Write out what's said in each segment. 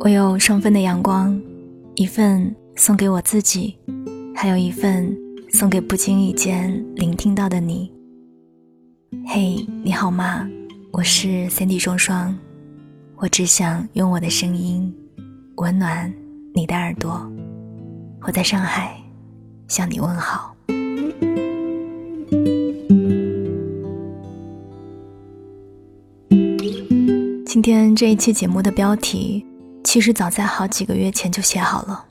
我有双份的阳光，一份送给我自己，还有一份送给不经意间聆听到的你。嘿，你好吗？我是 Cindy 双双，我只想用我的声音温暖你的耳朵。我在上海向你问好。今天这一期节目的标题，其实早在好几个月前就写好了。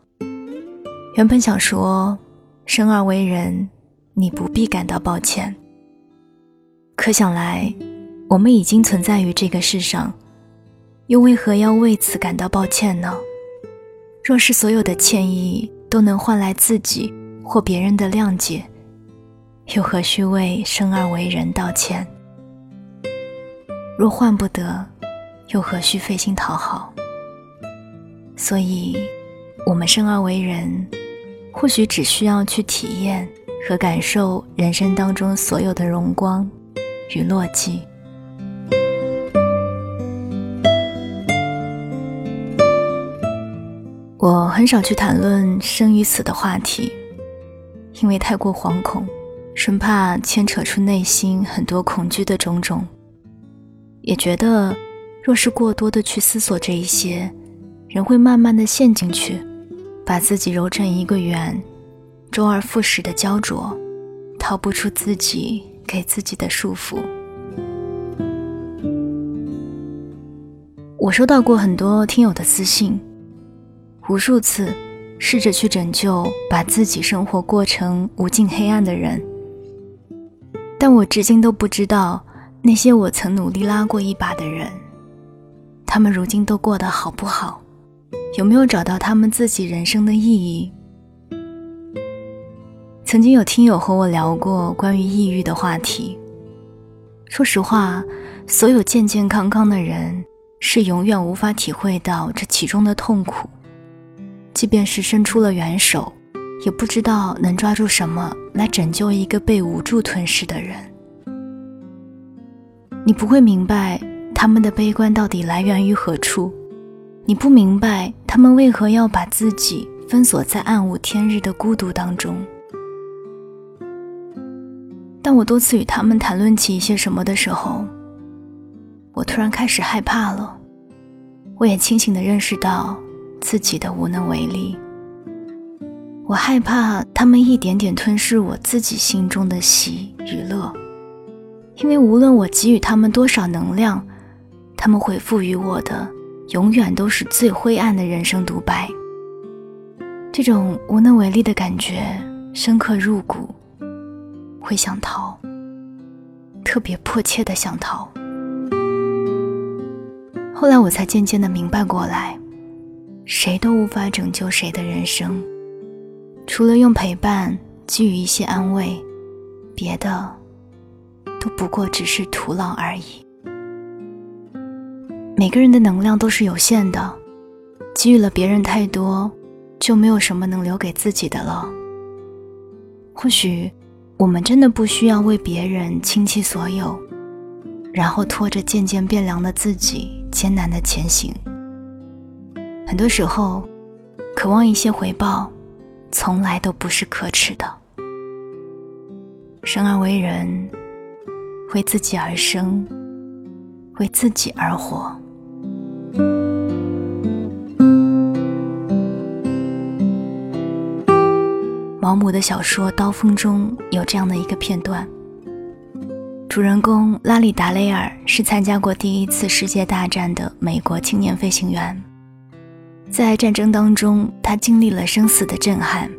原本想说，生而为人，你不必感到抱歉。可想来，我们已经存在于这个世上，又为何要为此感到抱歉呢？若是所有的歉意都能换来自己或别人的谅解，又何须为生而为人道歉？若换不得，又何须费心讨好？所以，我们生而为人，或许只需要去体验和感受人生当中所有的荣光与落寂。我很少去谈论生与死的话题，因为太过惶恐，生怕牵扯出内心很多恐惧的种种。也觉得，若是过多的去思索这一些，人会慢慢的陷进去，把自己揉成一个圆，周而复始的焦灼，逃不出自己给自己的束缚。我收到过很多听友的私信，无数次试着去拯救把自己生活过成无尽黑暗的人，但我至今都不知道。那些我曾努力拉过一把的人，他们如今都过得好不好？有没有找到他们自己人生的意义？曾经有听友和我聊过关于抑郁的话题。说实话，所有健健康康的人是永远无法体会到这其中的痛苦，即便是伸出了援手，也不知道能抓住什么来拯救一个被无助吞噬的人。你不会明白他们的悲观到底来源于何处，你不明白他们为何要把自己封锁在暗无天日的孤独当中。当我多次与他们谈论起一些什么的时候，我突然开始害怕了。我也清醒地认识到自己的无能为力。我害怕他们一点点吞噬我自己心中的喜与乐。因为无论我给予他们多少能量，他们回复于我的永远都是最灰暗的人生独白。这种无能为力的感觉深刻入骨，会想逃，特别迫切的想逃。后来我才渐渐的明白过来，谁都无法拯救谁的人生，除了用陪伴给予一些安慰，别的。都不过只是徒劳而已。每个人的能量都是有限的，给予了别人太多，就没有什么能留给自己的了。或许，我们真的不需要为别人倾其所有，然后拖着渐渐变凉的自己艰难的前行。很多时候，渴望一些回报，从来都不是可耻的。生而为人。为自己而生，为自己而活。毛姆的小说《刀锋》中有这样的一个片段：主人公拉里·达雷尔是参加过第一次世界大战的美国青年飞行员，在战争当中，他经历了生死的震撼，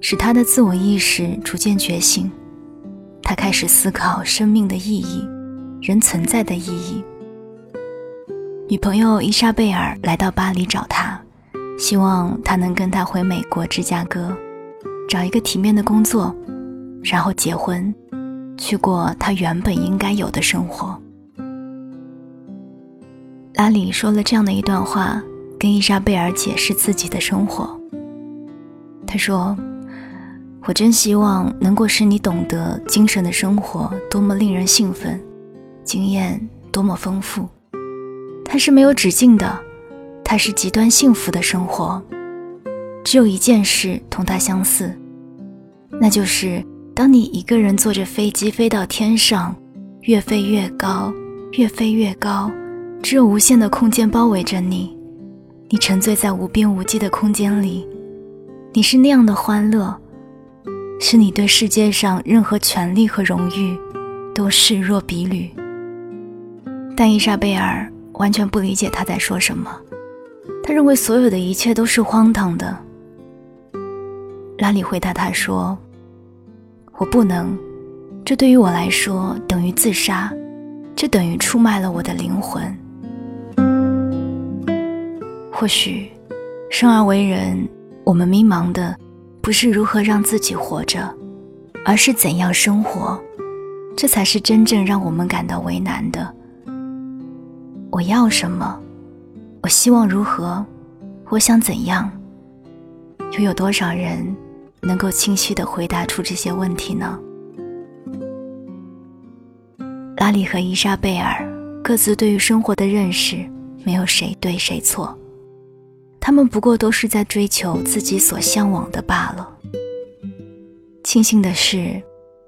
使他的自我意识逐渐觉醒。他开始思考生命的意义，人存在的意义。女朋友伊莎贝尔来到巴黎找他，希望他能跟他回美国芝加哥，找一个体面的工作，然后结婚，去过他原本应该有的生活。拉里说了这样的一段话，跟伊莎贝尔解释自己的生活。他说。我真希望能够使你懂得精神的生活多么令人兴奋，经验多么丰富。它是没有止境的，它是极端幸福的生活。只有一件事同它相似，那就是当你一个人坐着飞机飞到天上，越飞越高，越飞越高，只有无限的空间包围着你，你沉醉在无边无际的空间里，你是那样的欢乐，是你对世界上任何权利和荣誉都视若敝履。但伊莎贝尔。完全不理解他在说什么，他认为所有的一切都是荒唐的。拉里回答他说：“我不能，这对于我来说等于自杀，这等于出卖了我的灵魂。或许，生而为人，我们迷茫的不是如何让自己活着，而是怎样生活，这才是真正让我们感到为难的。”我要什么？我希望如何？我想怎样？又有多少人能够清晰地回答出这些问题呢？拉里和伊莎贝尔各自对于生活的认识，没有谁对谁错，他们不过都是在追求自己所向往的罢了。庆幸的是，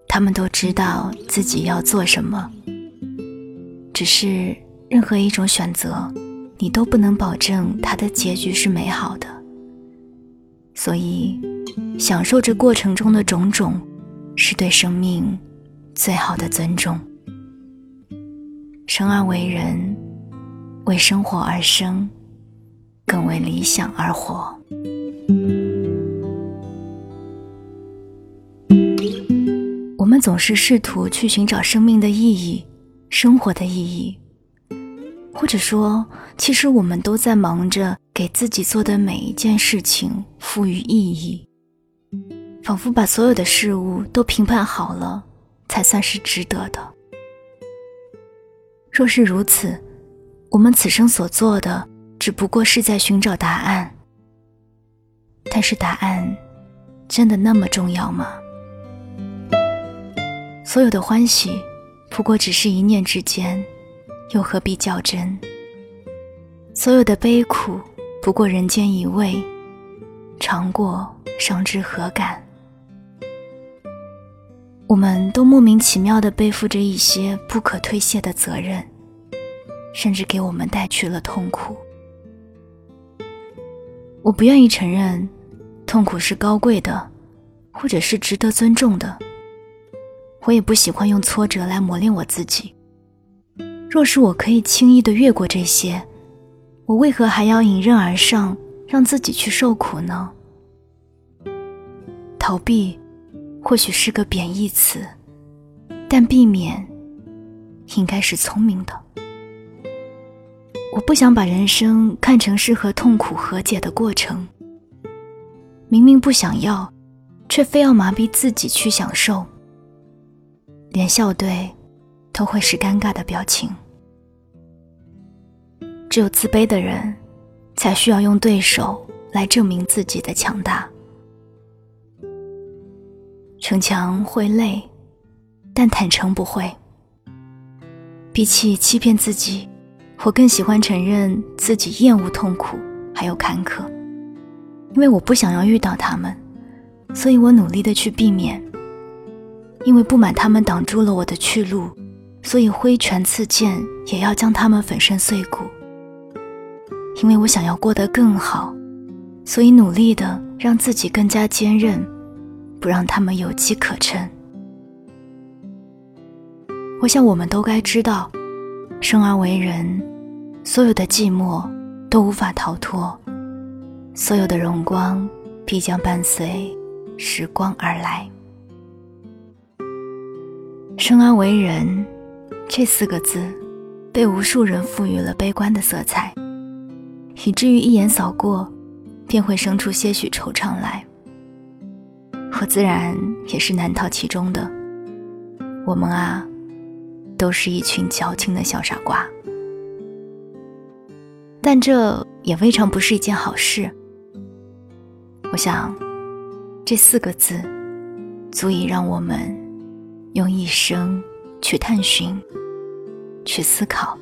他们都知道自己要做什么，只是。任何一种选择，你都不能保证它的结局是美好的。所以，享受这过程中的种种，是对生命最好的尊重。生而为人，为生活而生，更为理想而活。我们总是试图去寻找生命的意义，生活的意义。或者说，其实我们都在忙着给自己做的每一件事情赋予意义，仿佛把所有的事物都评判好了，才算是值得的。若是如此，我们此生所做的只不过是在寻找答案。但是答案真的那么重要吗？所有的欢喜，不过只是一念之间。又何必较真？所有的悲苦，不过人间一味，尝过伤之何感？我们都莫名其妙地背负着一些不可推卸的责任，甚至给我们带去了痛苦。我不愿意承认，痛苦是高贵的，或者是值得尊重的。我也不喜欢用挫折来磨练我自己。若是我可以轻易的越过这些，我为何还要迎刃而上，让自己去受苦呢？逃避或许是个贬义词，但避免应该是聪明的。我不想把人生看成是和痛苦和解的过程。明明不想要，却非要麻痹自己去享受，连笑对都会是尴尬的表情。只有自卑的人，才需要用对手来证明自己的强大。逞强会累，但坦诚不会。比起欺骗自己，我更喜欢承认自己厌恶痛苦还有坎坷，因为我不想要遇到他们，所以我努力的去避免。因为不满他们挡住了我的去路，所以挥拳刺剑也要将他们粉身碎骨。因为我想要过得更好，所以努力的让自己更加坚韧，不让他们有机可乘。我想我们都该知道，生而为人，所有的寂寞都无法逃脱，所有的荣光必将伴随时光而来。生而为人，这四个字，被无数人赋予了悲观的色彩。以至于一眼扫过，便会生出些许惆怅来。我自然也是难逃其中的。我们啊，都是一群矫情的小傻瓜。但这也未尝不是一件好事。我想，这四个字足以让我们用一生去探寻、去思考。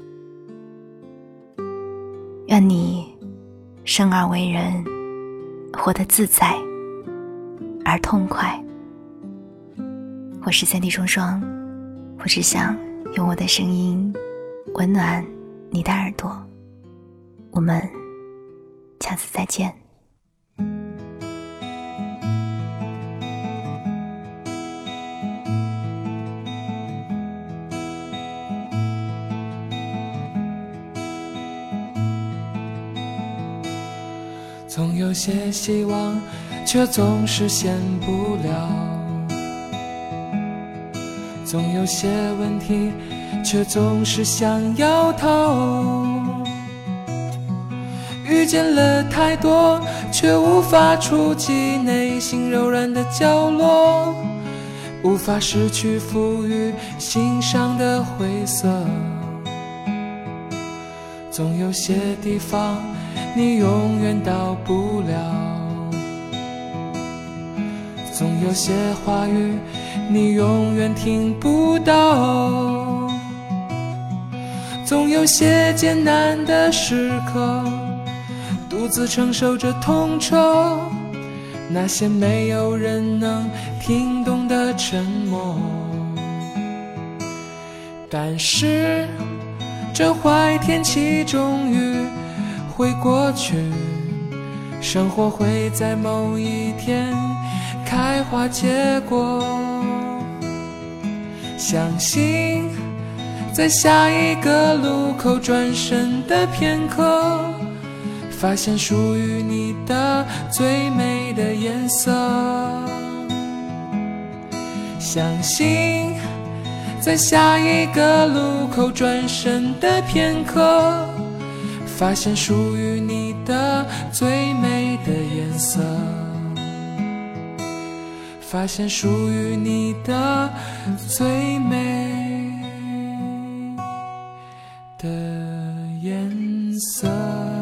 愿你生而为人，活得自在而痛快。我是三弟双双，我只想用我的声音温暖你的耳朵。我们下次再见。总有些希望，却总是显不了；总有些问题，却总是想要逃。遇见了太多，却无法触及内心柔软的角落，无法失去赋予心上的灰色。总有些地方。你永远到不了，总有些话语你永远听不到，总有些艰难的时刻，独自承受着痛楚，那些没有人能听懂的沉默。但是这坏天气终于。会过去，生活会在某一天开花结果。相信在下一个路口转身的片刻，发现属于你的最美的颜色。相信在下一个路口转身的片刻。发现属于你的最美的颜色，发现属于你的最美的颜色。